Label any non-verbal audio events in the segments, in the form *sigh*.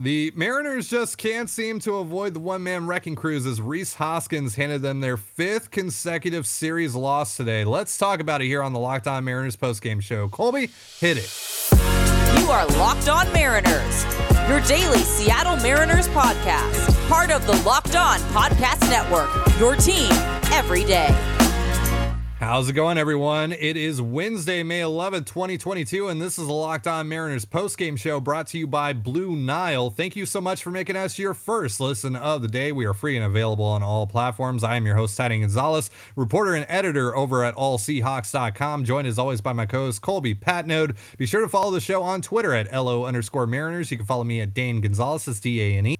The Mariners just can't seem to avoid the one man wrecking crews as Rhys Hoskins handed them their fifth consecutive series loss today. Let's talk about it here on the Locked On Mariners postgame show. Colby, hit it. You are Locked On Mariners, your daily Seattle Mariners podcast, part of the Locked On Podcast Network, your team every day. How's it going, everyone? It is Wednesday, May 11th, 2022, and this is the Locked On Mariners postgame show brought to you by Blue Nile. Thank you so much for making us your first listen of the day. We are free and available on all platforms. I am your host, Ty Dane Gonzalez, reporter and editor over at allseahawks.com, joined as always by my co host, Colby Patnode. Be sure to follow the show on Twitter at LO underscore Mariners. You can follow me at Dane Gonzalez, E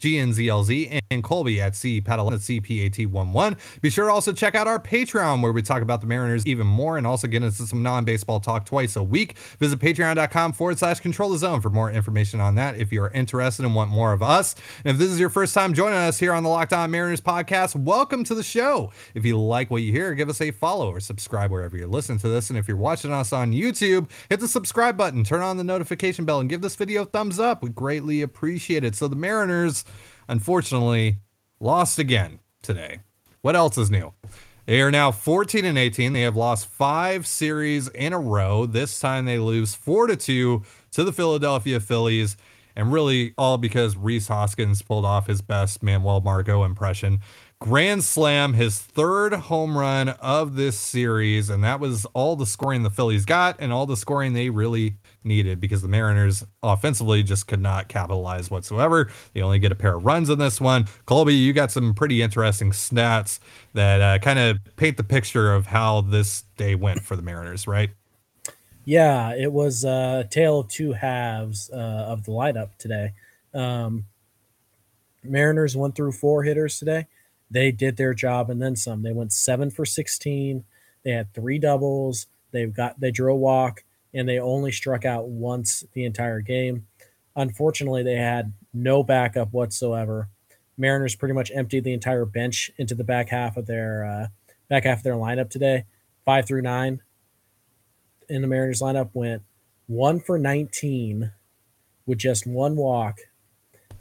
Z, and Colby at C Patalon, C P A T 1 1. Be sure to also check out our Patreon where we talk about the Mariners even more and also get into some non baseball talk twice a week. Visit patreon.com forward slash control the zone for more information on that if you are interested and want more of us. And if this is your first time joining us here on the Locked On Mariners podcast, welcome to the show. If you like what you hear, give us a follow or subscribe wherever you're listening to this. And if you're watching us on YouTube, hit the subscribe button, turn on the notification bell, and give this video a thumbs up. We greatly appreciate it. So the Mariners, unfortunately, lost again today. What else is new? They are now 14 and 18. They have lost five series in a row. This time they lose four to two to the Philadelphia Phillies, and really all because Rhys Hoskins pulled off his best Manuel Margot impression. Grand slam, his third home run of this series, and that was all the scoring the Phillies got and all the scoring they really needed because the Mariners offensively just could not capitalize whatsoever. They only get a pair of runs in this one. Colby, you got some pretty interesting stats that uh, kind of paint the picture of how this day went for the Mariners, right? Yeah, it was a tale of two halves uh, of the lineup today. Um, Mariners went through four hitters today. They did their job and then some. They went seven for 16. They had three doubles. They've got they drew a walk and they only struck out once the entire game. Unfortunately, they had no backup whatsoever. Mariners pretty much emptied the entire bench into the back half of their uh, back half of their lineup today. Five through nine in the Mariners lineup went one for 19 with just one walk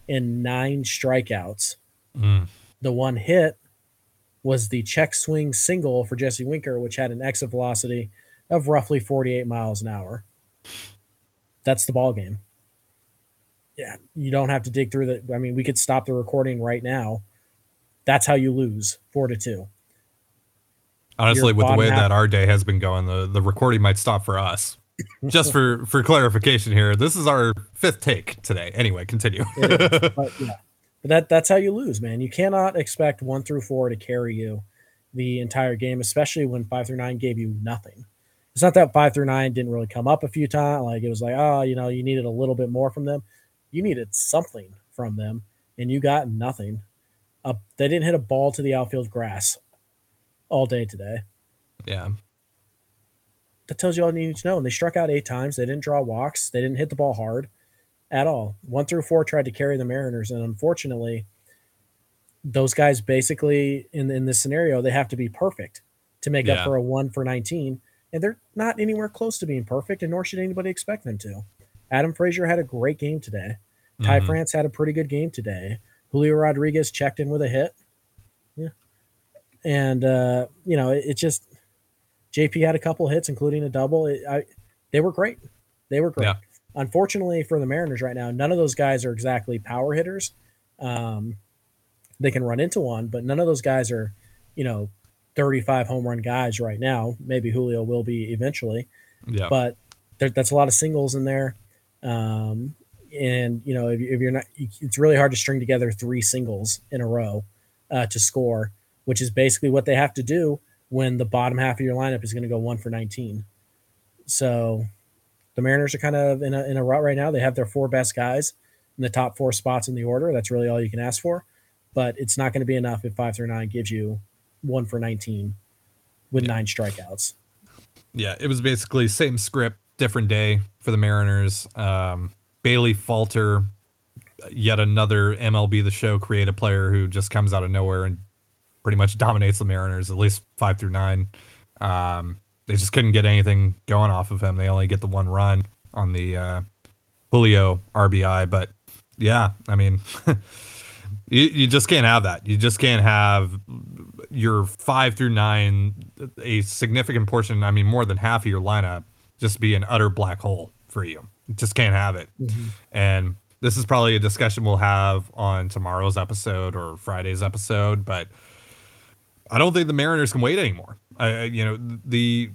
and nine strikeouts. Mm. The one hit was the check swing single for Jesse Winker, which had an exit velocity of roughly 48 miles an hour. That's the ball game. Yeah, you don't have to dig through the. I mean, we could stop the recording right now. That's how you lose four to two. Honestly, Your with the way half- that our day has been going, the, the recording might stop for us. Just for for clarification here, this is our fifth take today. Anyway, continue. Is, *laughs* but yeah, but that that's how you lose, man. You cannot expect one through four to carry you the entire game, especially when five through nine gave you nothing. It's not that five through nine didn't really come up a few times. Like it was like, oh, you know, you needed a little bit more from them. You needed something from them, and you got nothing. Uh, they didn't hit a ball to the outfield grass all day today. yeah. That tells you all you need to know. And they struck out eight times. They didn't draw walks. They didn't hit the ball hard at all. One through four tried to carry the Mariners, and unfortunately, those guys basically in in this scenario they have to be perfect to make Yeah. up for a one for nineteen, and they're not anywhere close to being perfect, and nor should anybody expect them to. Adam Frazier had a great game today. Ty Mhm. France had a pretty good game today. Julio Rodriguez checked in with a hit. Yeah. And uh, you know, it, it just JP had a couple hits, including a double. It, I, they were great. They were great. Yeah. Unfortunately for the Mariners right now, none of those guys are exactly power hitters. Um, they can run into one, but none of those guys are, you know, 35 home run guys right now. Maybe Julio will be eventually Yeah. but there, that's a lot of singles in there. Um, and you know, if, if you're not, it's really hard to string together three singles in a row uh, to score, which is basically what they have to do when the bottom half of your lineup is going to go one for 19. So the Mariners are kind of in a, in a rut right now. They have their four best guys in the top four spots in the order. That's really all you can ask for. But it's not going to be enough if five through nine gives you one for 19 with nine strikeouts. Yeah, it was basically same script, different day for the Mariners. Um, Bailey Falter, yet another MLB The Show creative player who just comes out of nowhere and pretty much dominates the Mariners, at least five through nine. Um, they just couldn't get anything going off of him. They only get the one run on the uh, Julio RBI, but Yeah, I mean, *laughs* you, you just can't have that. You just can't have your five through nine, a significant portion, I mean, more than half of your lineup just be an utter black hole for you. you just can't have it. Mm-hmm. And this is probably a discussion we'll have on tomorrow's episode or Friday's episode, but I don't think the Mariners can wait anymore. I, you know, the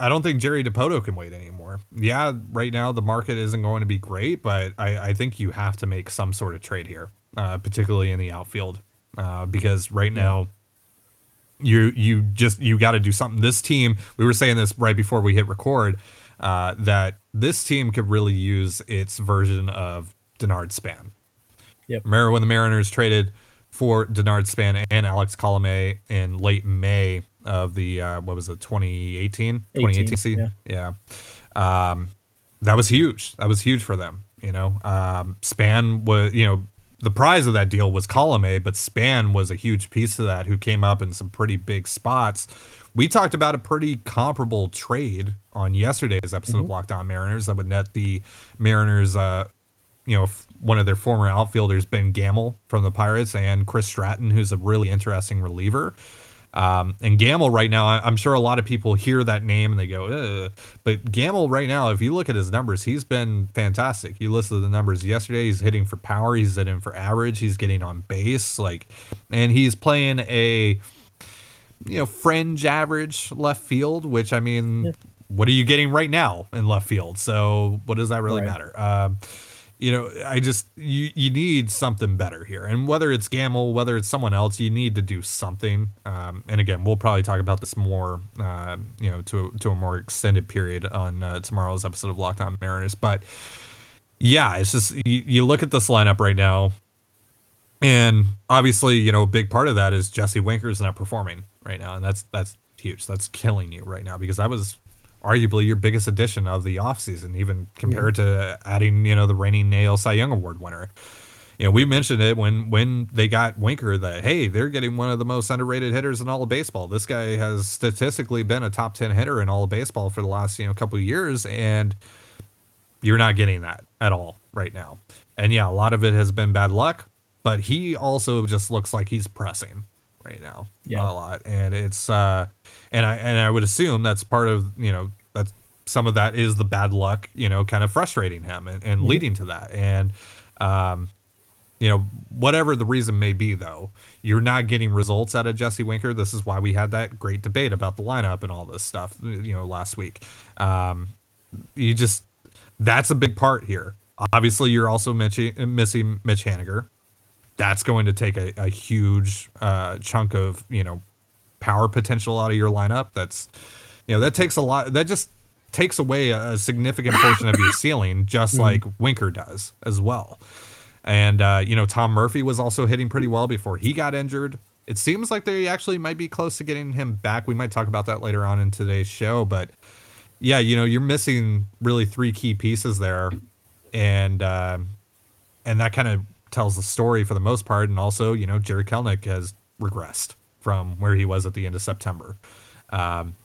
I don't think Jerry Dipoto can wait anymore. Yeah, right now the market isn't going to be great, but I, I think you have to make some sort of trade here, uh, particularly in the outfield, uh, because right now you you just you got to do something. This team, we were saying this right before we hit record, uh, that this team could really use its version of Denard Span. Yep. Remember when the Mariners traded for Denard Span and Alex Colome in late May of the uh, what was it 2018 2018 season yeah, yeah. Um, that was huge that was huge for them you know um, span was you know the prize of that deal was Colome, but Span was a huge piece of that who came up in some pretty big spots. We talked about a pretty comparable trade on yesterday's episode mm-hmm. of Locked On Mariners that would net the Mariners, uh, you know, one of their former outfielders, Ben Gamel from the Pirates, and Chris Stratton, who's a really interesting reliever. Um, and Gamel right now, I'm sure a lot of people hear that name and they go, Ugh. but Gamel right now, if you look at his numbers, he's been fantastic. You listed the numbers yesterday. He's hitting for power. He's hitting for average. He's getting on base, like, and he's playing a, you know, fringe average left field. Which I mean, yeah. what are you getting right now in left field? So what does that really right. matter? Um, you know, I just you you need something better here, and whether it's Gamel, whether it's someone else, you need to do something. Um, and again, we'll probably talk about this more, uh, you know, to to a more extended period on uh, tomorrow's episode of Locked On Mariners. But yeah, it's just you, you look at this lineup right now, and obviously, you know, a big part of that is Jesse Winker's not performing right now, and that's that's huge. That's killing you right now because I was arguably your biggest addition of the offseason, even compared yeah. to adding, you know, the reigning NL Cy Young Award winner. You know, we mentioned it when when they got Winker that hey, they're getting one of the most underrated hitters in all of baseball. This guy has statistically been a top ten hitter in all of baseball for the last you know couple of years, and you're not getting that at all right now. And yeah, a lot of it has been bad luck, but he also just looks like he's pressing right now yeah. a lot, and it's uh and I and I would assume that's part of you know that's some of that is the bad luck you know kind of frustrating him and, and mm-hmm. leading to that. And um you know whatever the reason may be though you're not getting results out of Jesse Winker. This is why we had that great debate about the lineup and all this stuff you know last week. Um you just that's a big part here. Obviously you're also missing missing Mitch Haniger. That's going to take a, a huge uh, chunk of you know power potential out of your lineup. That's you know that takes a lot. That just takes away a significant portion of your *laughs* ceiling, just mm-hmm. like Winker does as well. And uh, you know Tom Murphy was also hitting pretty well before he got injured. It seems like they actually might be close to getting him back. We might talk about that later on in today's show, but yeah, you know you're missing really three key pieces there, and uh, and that kind of tells the story for the most part. And also, you know, Jarred Kelenic has regressed from where he was at the end of September. Um,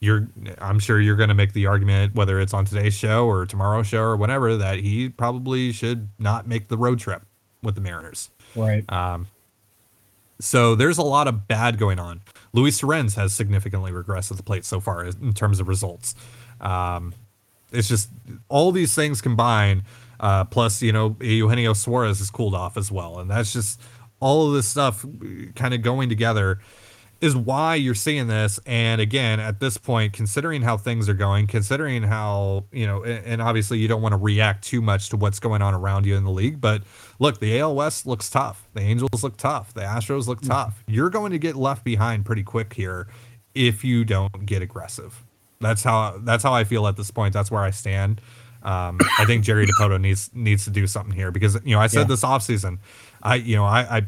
you're, I'm sure you're going to make the argument, whether it's on today's show or tomorrow's show or whatever, that he probably should not make the road trip with the Mariners. Right. Um, so there's a lot of bad going on. Luis Torrens has significantly regressed at the plate so far in terms of results. Um, it's just all these things combined, uh, plus you know Eugenio Suarez has cooled off as well, and that's just all of this stuff kind of going together is why you're seeing this. And again, at this point, considering how things are going, considering how, you know, and obviously you don't want to react too much to what's going on around you in the league, but look, the AL West looks tough. The Angels look tough. The Astros look mm-hmm. tough. You're going to get left behind pretty quick here if you don't get aggressive. That's how that's how I feel at this point. That's where I stand. Um, I think Jerry Dipoto needs needs to do something here because you know I said yeah. this offseason I you know I I,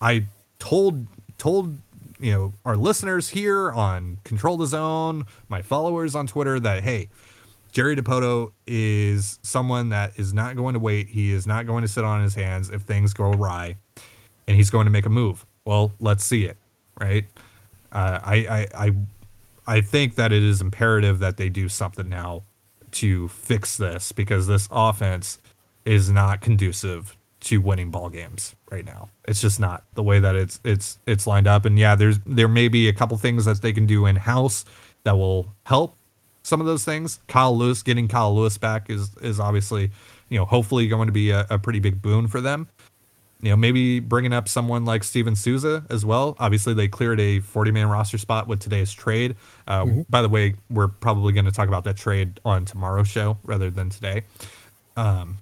I told told you know our listeners here on Control the Zone, my followers on Twitter that hey, Jerry Dipoto is someone that is not going to wait. He is not going to sit on his hands if things go awry, and he's going to make a move. Well, let's see it, right? Uh, I, I I I think that it is imperative that they do something now to fix this because this offense is not conducive to winning ball games right now. It's just not the way that it's it's it's lined up. And yeah, there's there may be a couple things that they can do in house that will help some of those things. Kyle Lewis getting Kyle Lewis back is is obviously you know hopefully going to be a, a pretty big boon for them. You know, maybe bringing up someone like Steven Souza as well. Obviously, they cleared a 40 man roster spot with today's trade. Uh, mm-hmm. By the way, we're probably going to talk about that trade on tomorrow's show rather than today. Um,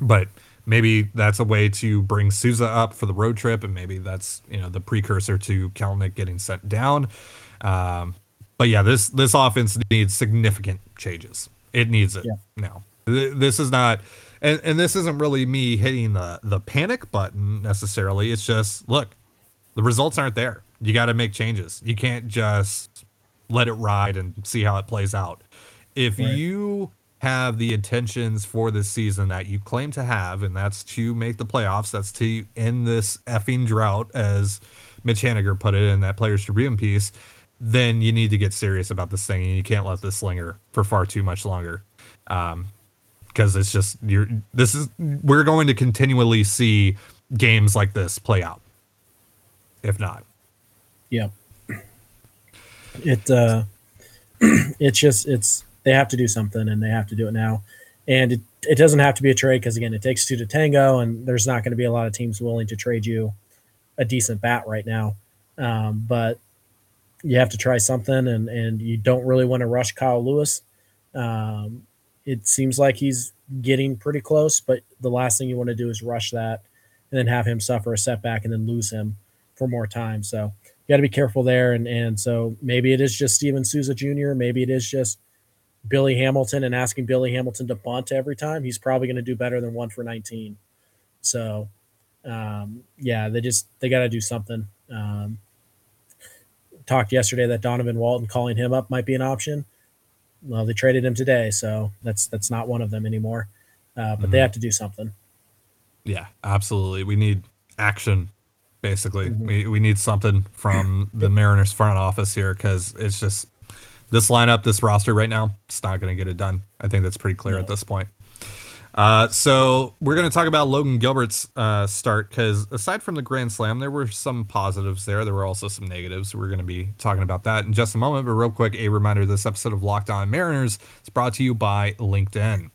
but maybe that's a way to bring Souza up for the road trip, and maybe that's you know the precursor to Kelenic getting sent down. Um, but yeah, this this offense needs significant changes. It needs it yeah. now. This is not, and, and this isn't really me hitting the the panic button necessarily. It's just look, the results aren't there. You got to make changes. You can't just let it ride and see how it plays out. If right. you have the intentions for this season that you claim to have, and that's to make the playoffs, that's to end this effing drought, as Mitch Haniger put it in that Players Tribune piece, then you need to get serious about this thing, and you can't let this linger for far too much longer. Um, because it's just you're this is we're going to continually see games like this play out if not. Yeah. It uh *clears throat* it's just it's they have to do something and they have to do it now. And it, it doesn't have to be a trade because again, it takes two to tango, and there's not going to be a lot of teams willing to trade you a decent bat right now. Um, but you have to try something, and and you don't really want to rush Kyle Lewis. Um, it seems like he's getting pretty close, but the last thing you want to do is rush that and then have him suffer a setback and then lose him for more time. So you got to be careful there. And and so maybe it is just Steven Souza Jr. Maybe it is just Billy Hamilton and asking Billy Hamilton to bunt every time, he's probably going to do better than one for 19. So, um, yeah, they just they got to do something. Um, talked yesterday that Donovan Walton calling him up might be an option. Well, they traded him today, so that's that's not one of them anymore. Uh, but mm-hmm. they have to do something. Yeah, absolutely. We need action. Basically, mm-hmm. we, we need something from *coughs* the Mariners front office here because it's just this lineup, this roster right now, it's not going to get it done. I think that's pretty clear at this point. Uh, so we're going to talk about Logan Gilbert's uh, start because aside from the Grand Slam, there were some positives there. There were also some negatives. We're going to be talking about that in just a moment. But real quick, a reminder: this episode of Locked On Mariners is brought to you by LinkedIn.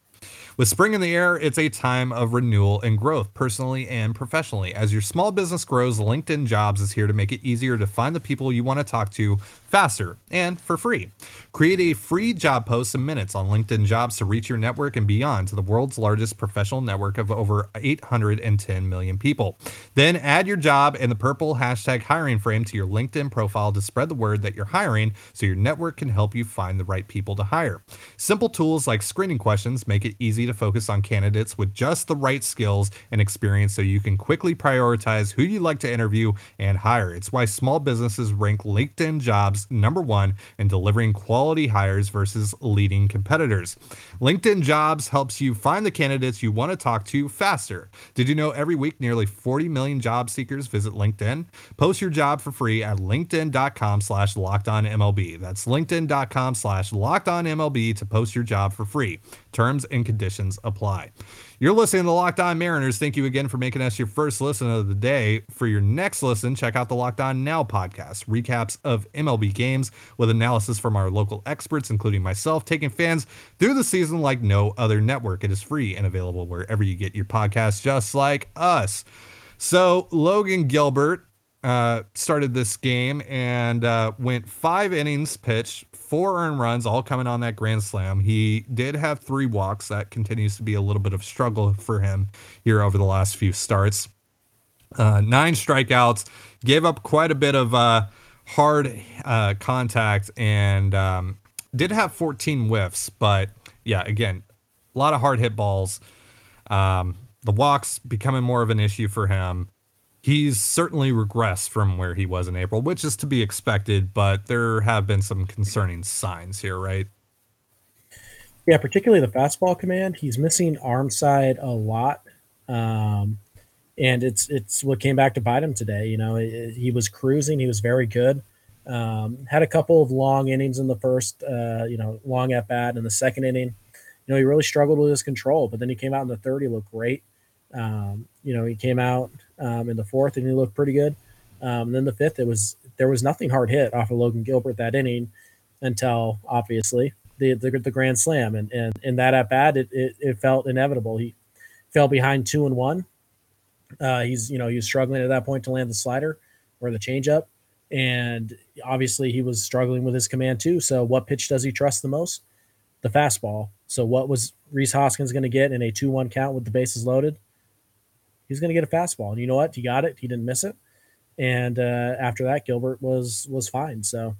With spring in the air, it's a time of renewal and growth, personally and professionally. As your small business grows, LinkedIn Jobs is here to make it easier to find the people you want to talk to faster and for free. Create a free job post in minutes on LinkedIn Jobs to reach your network and beyond to the world's largest professional network of over 810 million people. Then add your job and the purple hashtag hiring frame to your LinkedIn profile to spread the word that you're hiring so your network can help you find the right people to hire. Simple tools like screening questions make it easy to focus on candidates with just the right skills and experience so you can quickly prioritize who you'd like to interview and hire. It's why small businesses rank LinkedIn Jobs number one in delivering quality hires versus leading competitors. LinkedIn Jobs helps you find the candidates you want to talk to faster. Did you know every week nearly 40 million job seekers visit LinkedIn? Post your job for free at linkedin.com slash locked on MLB. That's linkedin.com slash locked on MLB to post your job for free. Terms and conditions apply. You're listening to the Locked On Mariners. Thank you again for making us your first listen of the day. For your next listen, check out the Locked On Now podcast, recaps of MLB games with analysis from our local experts, including myself, taking fans through the season like no other network. It is free and available wherever you get your podcasts, just like us. So, Logan Gilbert uh, started this game and uh, went five innings pitched, four earned runs, all coming on that grand slam. He did have three walks. That continues to be a little bit of struggle for him here over the last few starts. Uh, nine strikeouts, gave up quite a bit of uh, hard uh, contact, and um, did have 14 whiffs. But yeah, again, a lot of hard hit balls. Um, the walks becoming more of an issue for him he's certainly regressed from where he was in April, which is to be expected, but there have been some concerning signs here, right? Yeah, particularly the fastball command. He's missing arm side a lot. Um, and it's it's what came back to bite him today. You know, it, he was cruising. He was very good. Um, had a couple of long innings in the first, uh, you know, long at bat in the second inning. You know, he really struggled with his control, but then he came out in the third, he looked great. Um, you know, he came out um, in the fourth and he looked pretty good. Um, then the fifth, it was there was nothing hard hit off of Logan Gilbert that inning until obviously the the, the grand slam, and and in that at bat, it, it, it felt inevitable. He fell behind two and one. Uh, he's you know he was struggling at that point to land the slider or the changeup, and obviously he was struggling with his command too. So what pitch does he trust the most? The fastball. So what was Rhys Hoskins going to get in a two one count with the bases loaded? He's going to get a fastball, and you know what? He got it. He didn't miss it. And uh, after that, Gilbert was was fine. So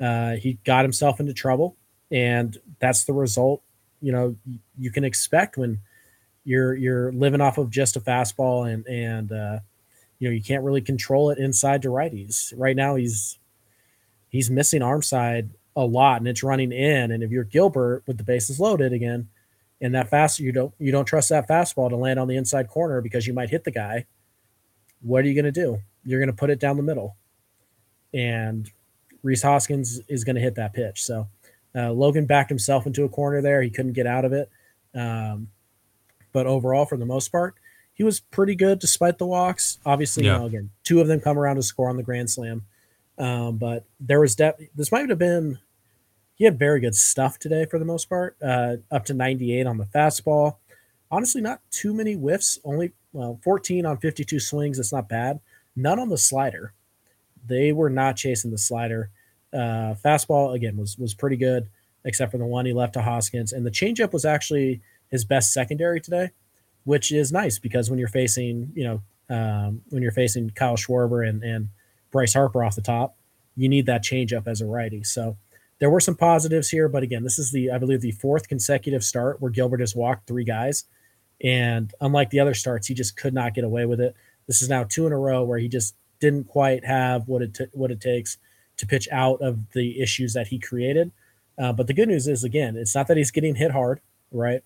uh, he got himself into trouble, and that's the result. You know, you can expect when you're you're living off of just a fastball and and uh, you know you can't really control it inside to righties. Right now he's he's missing arm side a lot and it's running in. And if you're Gilbert with the bases loaded again, and that fast you don't you don't trust that fastball to land on the inside corner because you might hit the guy. What are you going to do? You're going to put it down the middle, and Rhys Hoskins is going to hit that pitch. So uh, Logan backed himself into a corner there. He couldn't get out of it. Um, but overall, for the most part, he was pretty good despite the walks. Obviously, yeah. you know, again, two of them come around to score on the grand slam. Um, but there was depth. This might have been. He had very good stuff today for the most part. Uh, up to 98 on the fastball. Honestly, not too many whiffs. Only well, 14 on 52 swings. That's not bad. None on the slider. They were not chasing the slider. Uh, fastball again was was pretty good, except for the one he left to Hoskins, and the changeup was actually his best secondary today, which is nice because when you're facing, you know, um, when you're facing Kyle Schwarber and, and Bryce Harper off the top, you need that changeup as a righty. So there were some positives here, but again, this is the I believe the fourth consecutive start where Gilbert has walked three guys, and unlike the other starts, he just could not get away with it. This is now two in a row where he just didn't quite have what it t- what it takes to pitch out of the issues that he created. Uh, but the good news is, again, it's not that he's getting hit hard, right?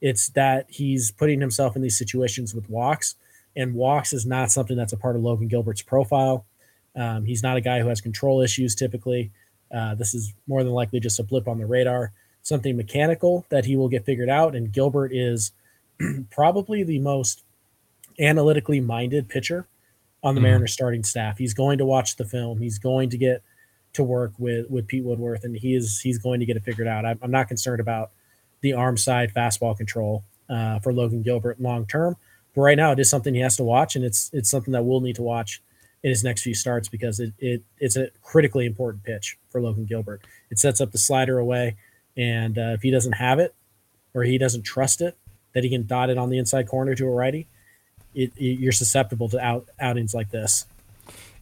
It's that he's putting himself in these situations with walks, and walks is not something that's a part of Logan Gilbert's profile. Um, he's not a guy who has control issues typically. Uh, this is more than likely just a blip on the radar, something mechanical that he will get figured out. And Gilbert is *clears throat* probably the most analytically minded pitcher on the mm. Mariners starting staff. He's going to watch the film. He's going to get to work with with Pete Woodworth, and he is he's going to get it figured out. I'm, I'm not concerned about the arm side fastball control uh, for Logan Gilbert long term. But right now, it is something he has to watch, and it's it's something that we'll need to watch in his next few starts because it, it it's a critically important pitch for Logan Gilbert. It sets up the slider away, and uh, if he doesn't have it or he doesn't trust it that he can dot it on the inside corner to a righty, it, it, you're susceptible to out outings like this.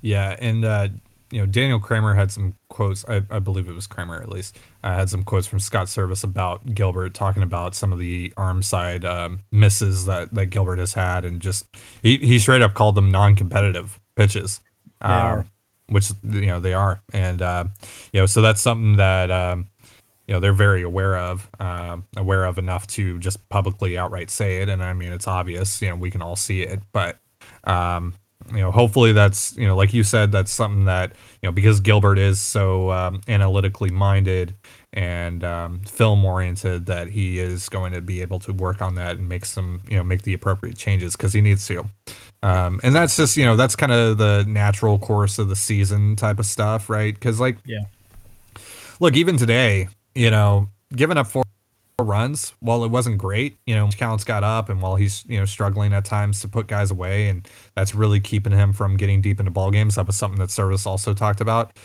Yeah, and uh, you know, Daniel Kramer had some quotes. I, I believe it was Kramer at least. Uh, had some quotes from Scott Servais about Gilbert, talking about some of the arm side um, misses that that Gilbert has had, and just he he straight up called them non-competitive pitches, um, which you know they are, and uh, you know so that's something that. Um, you know they're very aware of uh, aware of enough to just publicly outright say it and i mean it's obvious you know we can all see it but um, you know, hopefully that's you know, like you said, that's something that you know because Gilbert is so um, analytically minded and um, film oriented that he is going to be able to work on that and make some you know make the appropriate changes because he needs to. Um, and that's just you know that's kind of the natural course of the season type of stuff, right? Because like, yeah, look, even today, you know, giving up four runs. While it wasn't great, you know, counts got up, and while he's you know struggling at times to put guys away, and that's really keeping him from getting deep into ball games. That was something that Servais also talked about.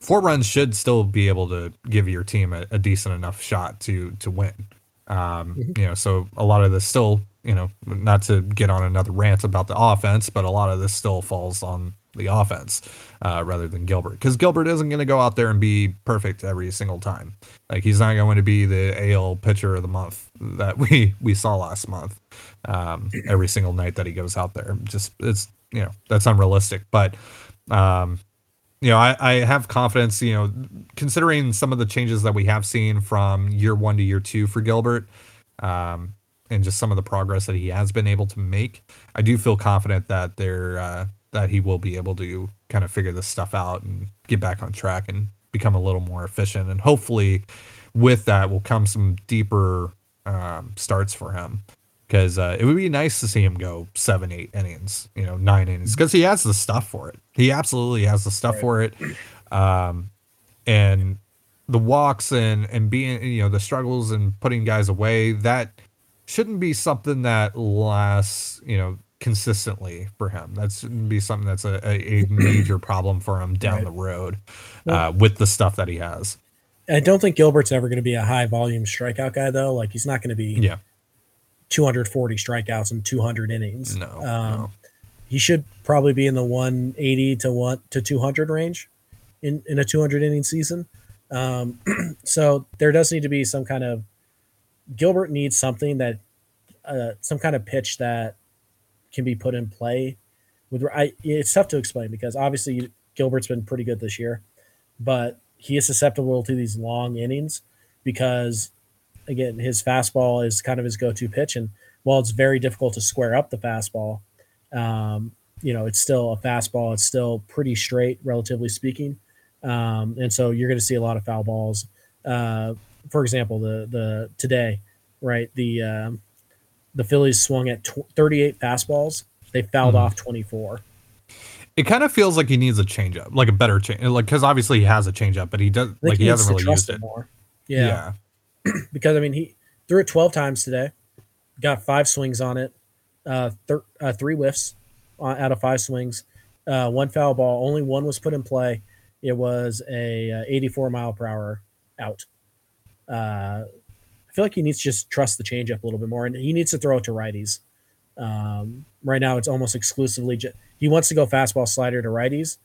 Four runs should still be able to give your team a, a decent enough shot to to win. Um, mm-hmm. You know, so a lot of this still, you know, not to get on another rant about the offense, but a lot of this still falls on the offense uh, rather than Gilbert because Gilbert isn't going to go out there and be perfect every single time. Like he's not going to be the AL pitcher of the month that we *laughs* we saw last month um, every single night that he goes out there. Just it's you know that's unrealistic. But um, you know I, I have confidence. You know considering some of the changes that we have seen from year one to year two for Gilbert. Um, and just some of the progress that he has been able to make, I do feel confident that they're uh, that he will be able to kind of figure this stuff out and get back on track and become a little more efficient. And hopefully, with that will come some deeper um, starts for him because uh, it would be nice to see him go seven, eight innings, you know, nine innings because he has the stuff for it. He absolutely has the stuff right. for it. Um, and the walks and and being you know the struggles and putting guys away that shouldn't be something that lasts you know consistently for him. That shouldn't be something that's a, a major problem for him down right. the road uh, with the stuff that he has. I don't think Gilbert's ever going to be a high volume strikeout guy though. Like he's not going to be yeah 240 strikeouts and 200 innings. No, um, no. He should probably be in the 180 to one to 200 range in in a 200 inning season. Um, *clears throat* so there does need to be some kind of Gilbert needs something that uh, some kind of pitch that can be put in play. With I, it's tough to explain because obviously Gilbert's been pretty good this year, but he is susceptible to these long innings because again his fastball is kind of his go-to pitch, and while it's very difficult to square up the fastball, um, you know it's still a fastball. It's still pretty straight, relatively speaking. Um, and so you're going to see a lot of foul balls. Uh, for example, the the today, right? The um, the Phillies swung at tw- 38 fastballs. They fouled mm-hmm. off 24. It kind of feels like he needs a changeup, like a better change, like because obviously he has a changeup, but he does like he, he hasn't really used it more. Yeah, yeah. *clears throat* because I mean he threw it 12 times today, got five swings on it, uh, thir- uh three whiffs out of five swings, uh, one foul ball. Only one was put in play it was a, uh, 84 mile per hour out. Uh, I feel like he needs to just trust the changeup a little bit more, and he needs to throw it to righties. Um, right now, it's almost exclusively he wants to go fastball slider to righties.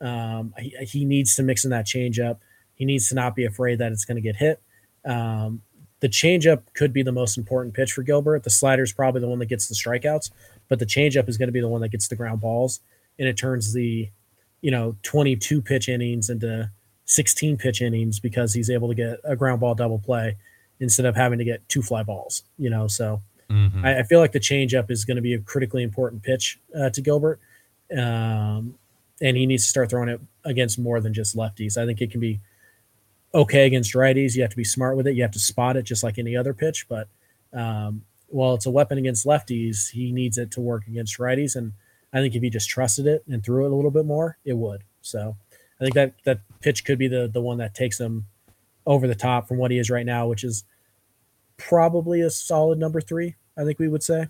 Um, he, he, needs to mix in that changeup. He needs to not be afraid that it's going to get hit. Um, the changeup could be the most important pitch for Gilbert. The slider is probably the one that gets the strikeouts, but the changeup is going to be the one that gets the ground balls, and it turns the you know 22 pitch innings into 16 pitch innings because he's able to get a ground ball double play instead of having to get two fly balls. You know, so mm-hmm. I, I, feel like the changeup is going to be a critically important pitch uh, to Gilbert, um, and he needs to start throwing it against more than just lefties. I think it can be okay against righties. You have to be smart with it. You have to spot it just like any other pitch, but um, while it's a weapon against lefties, he needs it to work against righties and I think if he just trusted it and threw it a little bit more, it would. So I think that that pitch could be the the one that takes him over the top from what he is right now, which is probably a solid number three. I think we would say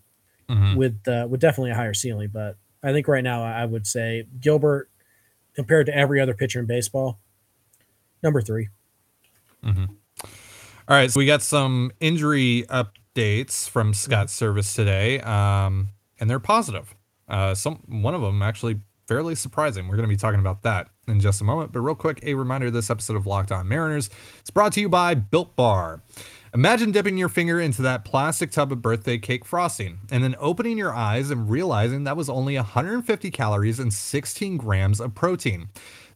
mm-hmm. with uh, with definitely a higher ceiling, but I think right now I would say Gilbert compared to every other pitcher in baseball, number 3 mm-hmm. All right, so we got some injury updates from Scott mm-hmm. Today, um, and they're positive. Uh, some one of them actually fairly surprising. We're going to be talking about that in just a moment. But real quick, a reminder: this episode of Locked On Mariners is brought to you by Built Bar. Imagine dipping your finger into that plastic tub of birthday cake frosting and then opening your eyes and realizing that was only 150 calories and 16 grams of protein.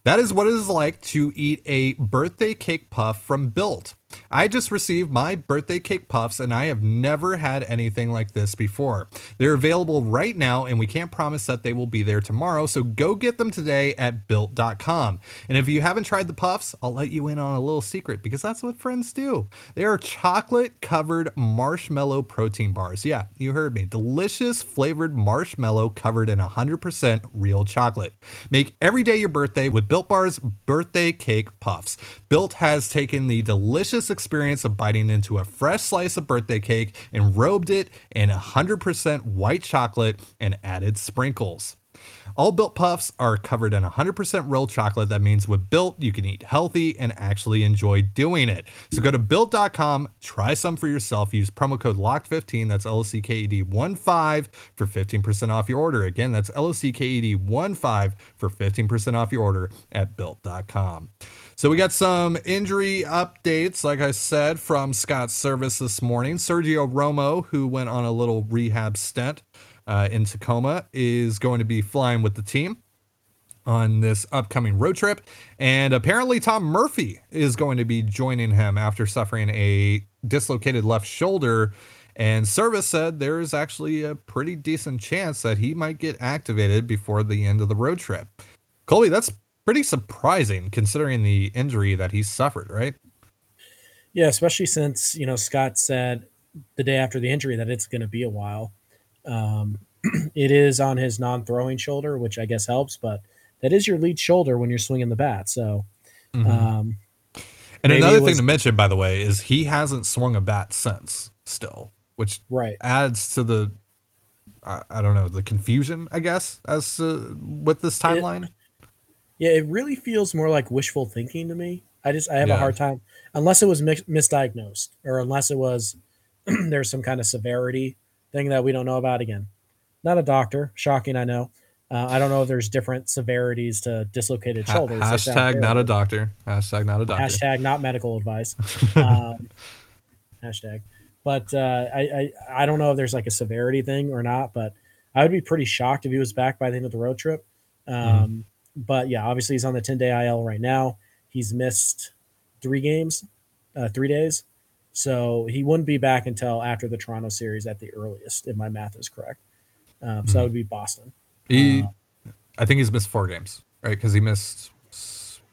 That is what it is like to eat a birthday cake puff from Built. I just received my birthday cake puffs and I have never had anything like this before. They're available right now and we can't promise that they will be there tomorrow, so go get them today at built.com. And if you haven't tried the puffs, I'll let you in on a little secret because that's what friends do. They are chocolate covered marshmallow protein bars. Yeah, you heard me. Delicious flavored marshmallow covered in 100% real chocolate. Make every day your birthday with Built Bar's birthday cake puffs. Built has taken the delicious experience of biting into a fresh slice of birthday cake and robed it in 100% white chocolate and added sprinkles. All Built Puffs are covered in 100% real chocolate. That means with Built, you can eat healthy and actually enjoy doing it. So go to built.com, try some for yourself. Use promo code LOCKED15, that's L O C K E D 1 5 for 15% off your order. Again, that's L O C K E D 1 5 for 15% off your order at built.com. So we got some injury updates, like I said, from Scott Servais this morning. Sergio Romo, who went on a little rehab stint uh, in Tacoma, is going to be flying with the team on this upcoming road trip. And apparently, Tom Murphy is going to be joining him after suffering a dislocated left shoulder. And Servais said there is actually a pretty decent chance that he might get activated before the end of the road trip. Colby, that's pretty surprising considering the injury that he suffered, right? Yeah, especially since you know Scott said the day after the injury that it's going to be a while. Um, *clears throat* it is on his non-throwing shoulder, which I guess helps, but that is your lead shoulder when you're swinging the bat. So, Mhm. um, and another it thing to mention, by the way, is he hasn't swung a bat since. Still, which right, adds to the I, I don't know the confusion, I guess, as to, with this timeline. Yeah, it really feels more like wishful thinking to me. I just I have Yeah. a hard time unless it was mis- misdiagnosed or unless it was *clears throat* there's some kind of severity thing that we don't know about. Again, not a doctor, shocking, I know. Uh, I don't know if there's different severities to dislocated shoulders. Sound hashtag not a doctor. Hashtag not a doctor. Hashtag not medical advice. *laughs* um, hashtag. But uh, I, I I don't know if there's like a severity thing or not. But I would be pretty shocked if he was back by the end of the road trip. Um, Mm-hmm. But yeah, obviously he's on the 10 day IL right now. He's missed three games, uh, three days. So he wouldn't be back until after the Toronto series at the earliest, if my math is correct. Um, so that Mhm. would be Boston. he, Uh, I think he's missed four games, right? Because he missed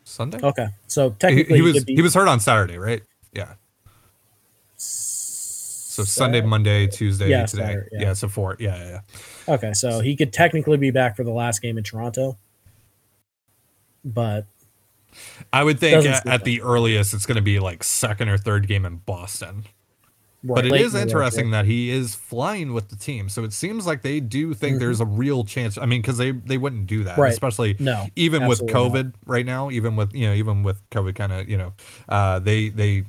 Sunday. Okay, so he, technically he was could be he was hurt on Saturday, right? Yeah. So Sunday, Monday, Tuesday, Yeah, today. Saturday, yeah. yeah. so four. Yeah, yeah, yeah. Okay, so he could technically be back for the last game in Toronto, but I would think at, at the earliest it's going to be like second or third game in Boston. but right, it late is in the road interesting that he is flying with the team. So it seems like they do think Mhm. there's a real chance. I mean, because they they wouldn't do that, Right. especially No, even with COVID right now. Even with you know, even with COVID, kind of you know, uh, they they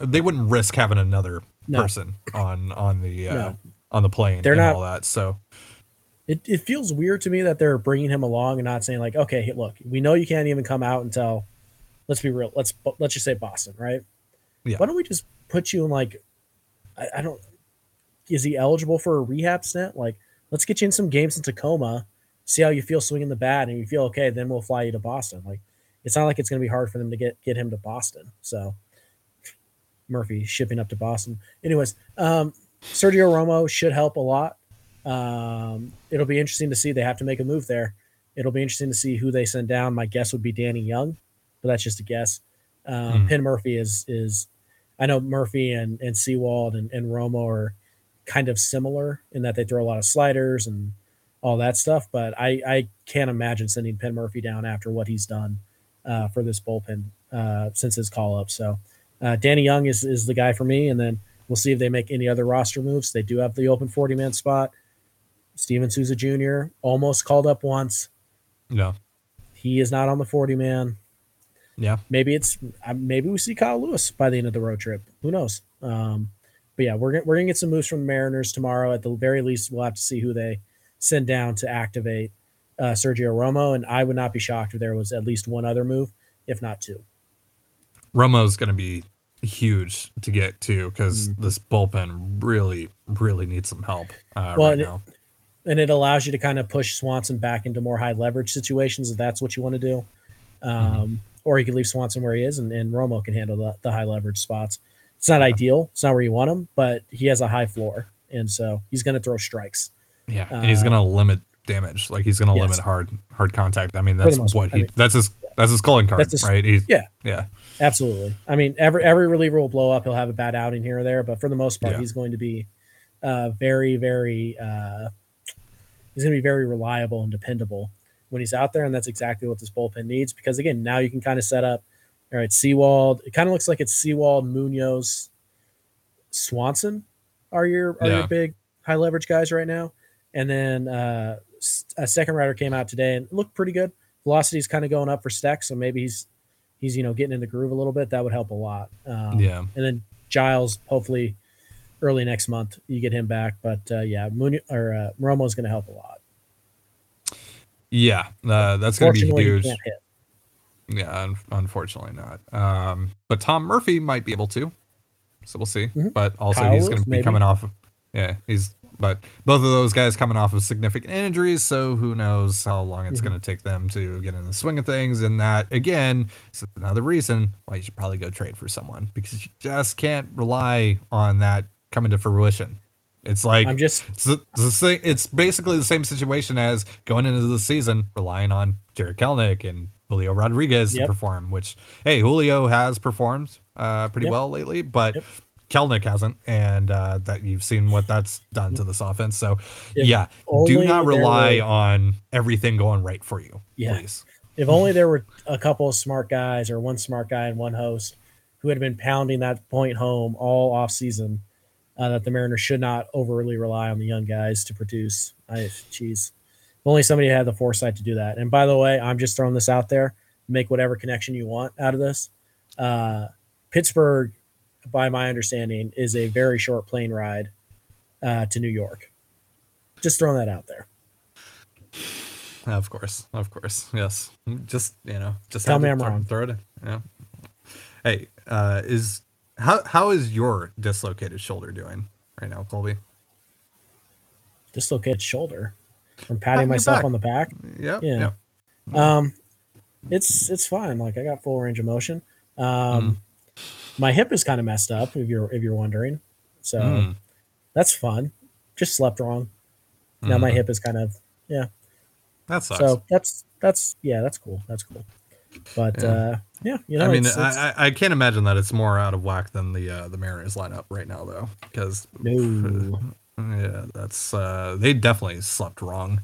they wouldn't risk having another No. person on on the uh, No. on the plane They're and not- all that. So It, it feels weird to me that they're bringing him along and not saying like, okay, look, we know you can't even come out until, let's be real, let's let's just say Boston, right? Yeah. Why don't we just put you in like, I, I don't, is he eligible for a rehab stint? Like, let's get you in some games in Tacoma, see how you feel swinging the bat, and you feel okay, then we'll fly you to Boston. Like, it's not like it's going to be hard for them to get get him to Boston. So, Murphy shipping up to Boston. Anyways, um, Sergio Romo should help a lot. Um, it'll be interesting to see. They have to make a move there. It'll be interesting to see who they send down. My guess would be Danny Young, but that's just a guess. Um, Hmm. Penn Murphy is is I know Murphy and and Sewald and, and Romo are kind of similar in that they throw a lot of sliders and all that stuff, but I I can't imagine sending Penn Murphy down after what he's done uh, for this bullpen uh, since his call up. So uh, Danny Young is is the guy for me, and then we'll see if they make any other roster moves. They do have the open forty man spot. Steven Souza Jr. almost called up once. no, He is not on the 40 man. yeah, Maybe it's uh, maybe we see Kyle Lewis by the end of the road trip. Who knows? Um, but yeah, we're gonna, we're gonna get some moves from the Mariners tomorrow. At the very least, we'll have to see who they send down to activate uh, Sergio Romo, and I would not be shocked if there was at least one other move, if not two. Romo's going to be huge to get to because Mhm. this bullpen really really needs some help uh, Well, right and it- now. And it allows you to kind of push Swanson back into more high leverage situations if that's what you want to do. Um, Or you could leave Swanson where he is, and, and Romo can handle the, the high leverage spots. It's not ideal. It's not where you want him, but he has a high floor, and so he's going to throw strikes. Yeah, and he's Uh, gonna limit damage. Like he's gonna yes. limit hard hard contact. I mean, that's what part, I he. mean- that's his. That's his calling card, his- right? He's, Yeah. yeah, Absolutely. I mean, every every reliever will blow up. He'll have a bad outing here or there, but for the most part, Yeah. he's going to be uh, very, very. Uh, he's going to be very reliable and dependable when he's out there, and that's exactly what this bullpen needs. Because again, now you can kind of set up. All right, Sewald. It kind of looks like it's Sewald, Munoz, Swanson are your are Yeah. your big high leverage guys right now, and then uh, a Steckenrider came out today and looked pretty good. Velocity's kind of going up for Steck, so maybe he's he's you know getting in the groove a little bit. That would help a lot. Um, yeah. and then Giles, hopefully early next month you get him back. But uh, yeah, Muno, or uh, Romo's going to help a lot. Yeah, uh, that's going to be huge. can't hit. Yeah, un- unfortunately not. Um, but Tom Murphy might be able to, so we'll see. Mhm. But also, Kyle he's going to be maybe. coming off. Of, yeah, he's. But both of those guys coming off of significant injuries, so who knows how long it's Mhm. going to take them to get in the swing of things. And that again is another reason why you should probably go trade for someone because you just can't rely on that coming to fruition. It's like I'm just it's, the, it's, the same, it's basically the same situation as going into the season relying on Jarred Kelenic and Julio Rodriguez Yep. to perform. Which hey, Julio has performed uh, pretty Yep. well lately, but Yep. Kelenic hasn't, and uh, that you've seen what that's done to this offense. So If yeah, do not rely were- on everything going right for you. Yeah. Please. If only there were a couple of smart guys or one smart guy and one host who had been pounding that point home all off season, uh, that the Mariners should not overly rely on the young guys to produce. I, geez, if only somebody had the foresight to do that. And by the way, I'm just throwing this out there. Make whatever connection you want out of this. Uh, Pittsburgh, by my understanding, is a very short plane ride uh, to New York. Just throwing that out there. Of course, of course, yes. Just you know, just Tell me I'm wrong. Throw it in. Yeah. Hey, uh, is how how is your dislocated shoulder doing right now, Colby? Dislocated shoulder from patting myself back. on the back. Yep. Yeah. Yep. Um, it's it's fine. Like I got full range of motion. Um, Mm. my hip is kind of messed up. If you're if you're wondering, so Mm. that's fun. Just slept wrong. Now my Mhm. hip is kind of yeah. That sucks. So that's that's yeah, that's cool. That's cool. But Yeah. uh, yeah, you know, I mean, it's, it's, I, I can't imagine that it's more out of whack than the uh, the Mariners lineup right now, though, because no. *sighs* yeah, that's uh, they definitely slept wrong.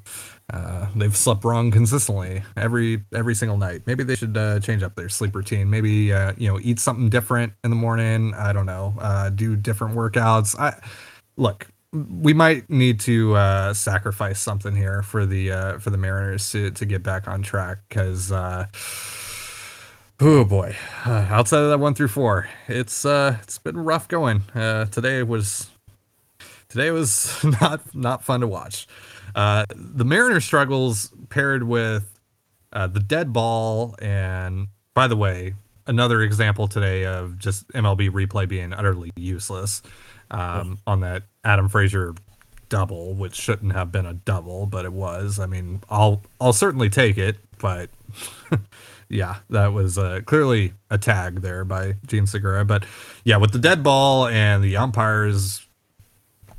Uh, they've slept wrong consistently every every single night. Maybe they should uh, change up their sleep routine. Maybe uh, you know eat something different in the morning. I don't know. Uh, do different workouts. I look. We might need to uh, sacrifice something here for the uh, for the Mariners to, to get back on track because. Oh boy! Uh, outside of that one through four, it's uh, it's been rough going. Uh, today was today was *laughs* not not fun to watch. Uh, the Mariner struggles paired with uh, the dead ball, and by the way, another example today of just MLB replay being utterly useless um, on that Adam Frazier double, which shouldn't have been a double, but it was. I mean, I'll I'll certainly take it, but *laughs* yeah, that was uh, clearly a tag there by Jean Segura. But yeah, with the dead ball and the umpires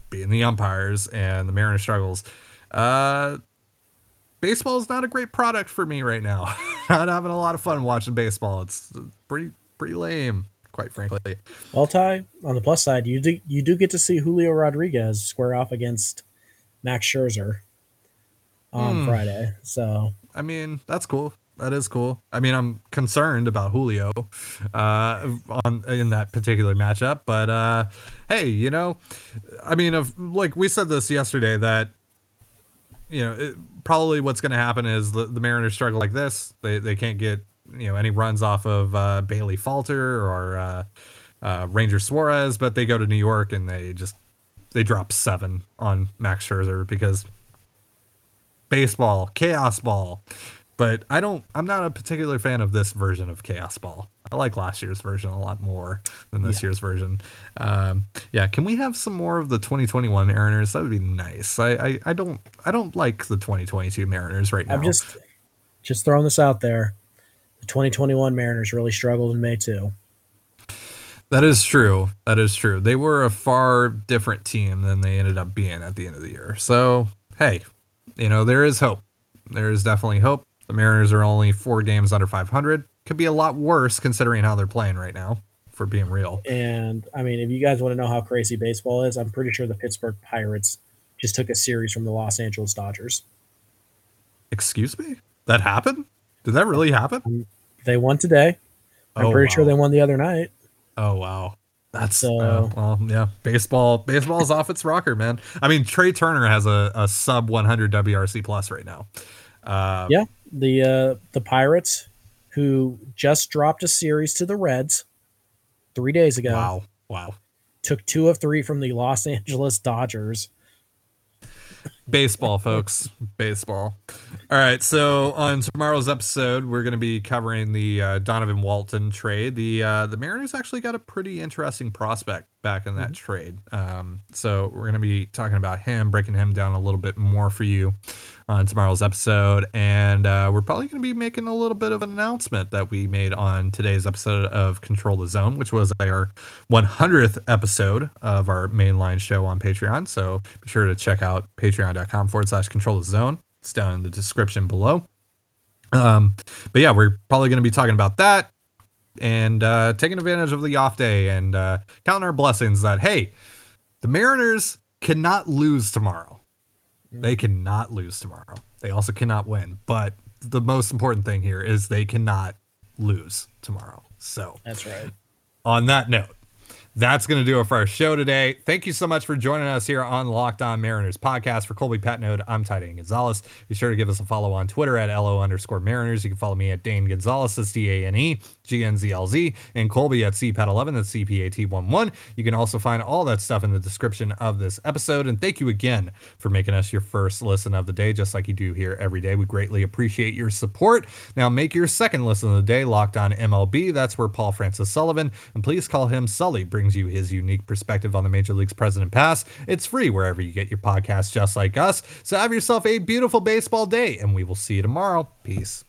being the umpires and the Mariners struggles, uh, baseball is not a great product for me right now. *laughs* not having a lot of fun watching baseball. It's pretty pretty lame, quite frankly. Well, Ty, on the plus side, you do you do get to see Julio Rodriguez square off against Max Scherzer on Hmm. Friday. So I mean, that's cool. That is cool. I mean, I'm concerned about Julio uh, on in that particular matchup, but uh, hey, you know, I mean, if like we said this yesterday that you know it, probably what's going to happen is the, the Mariners struggle like this. They they can't get you know any runs off of uh, Bailey Falter or uh, uh, Ranger Suarez, but they go to New York and they just they drop seven on Max Scherzer because baseball, chaos ball. But I don't I'm not a particular fan of this version of chaos ball. I like last year's version a lot more than this year's version. Um, yeah, can we have some more of the 2021 Mariners? That would be nice. I, I, I don't I don't like the 2022 Mariners right now. I'm just just throwing this out there. The 2021 Mariners really struggled in May too. That is true. That is true. They were a far different team than they ended up being at the end of the year. So, hey, you know, there is hope. There is definitely hope. The Mariners are only four games under 500. Could be a lot worse considering how they're playing right now, for being real. And I mean, if you guys want to know how crazy baseball is, I'm pretty sure the Pittsburgh Pirates just took a series from the Los Angeles Dodgers. Excuse me? That happened? Did that really happen? They won today. I'm Oh, pretty sure they won the other night. Oh wow. That's So- uh, well, yeah. Baseball, baseball's off its rocker, man. I mean, Trea Turner has a, a sub 100 WRC plus right now. Uh, Yeah, the uh, the Pirates, who just dropped a series to the Reds three days ago, Wow, wow. took two of three from the Los *laughs* Angeles Dodgers. Baseball, folks. Baseball. All right. So on tomorrow's episode, we're going to be covering the uh, Donovan Walton trade. The uh, the Mariners actually got a pretty interesting prospect back in that trade. Um, so we're going to be talking about him, breaking him down a little bit more for you on tomorrow's episode, and uh, we're probably going to be making a little bit of an announcement that we made on today's episode of Control the Zone, which was our 100th episode of our mainline show on Patreon. So be sure to check out patreon.com forward slash control the zone. It's down in the description below. Um, but yeah, we're probably going to be talking about that and uh, taking advantage of the off day and uh, counting our blessings that hey, the Mariners cannot lose tomorrow. They cannot lose tomorrow. They also cannot win. But the most important thing here is they cannot lose tomorrow. So That's right. on that note, that's going to do it for our show today. Thank you so much for joining us here on Locked On Mariners podcast. For Colby Patnode, I'm Ty Dane Gonzalez. Be sure to give us a follow on Twitter at LO underscore Mariners. You can follow me at Dane Gonzalez, that's D A N E G N Z L Z, and Colby at CPAT11, that's CPAT11. You can also find all that stuff in the description of this episode. And thank you again for making us your first listen of the day, just like you do here every day. We greatly appreciate your support. Now, make your second listen of the day Locked On MLB. That's where Paul Francis Sullivan, and please call him Sully, brings you his unique perspective on the Major League's present and past. It's free wherever you get your podcasts, just like us. So have yourself a beautiful baseball day, and we will see you tomorrow. Peace.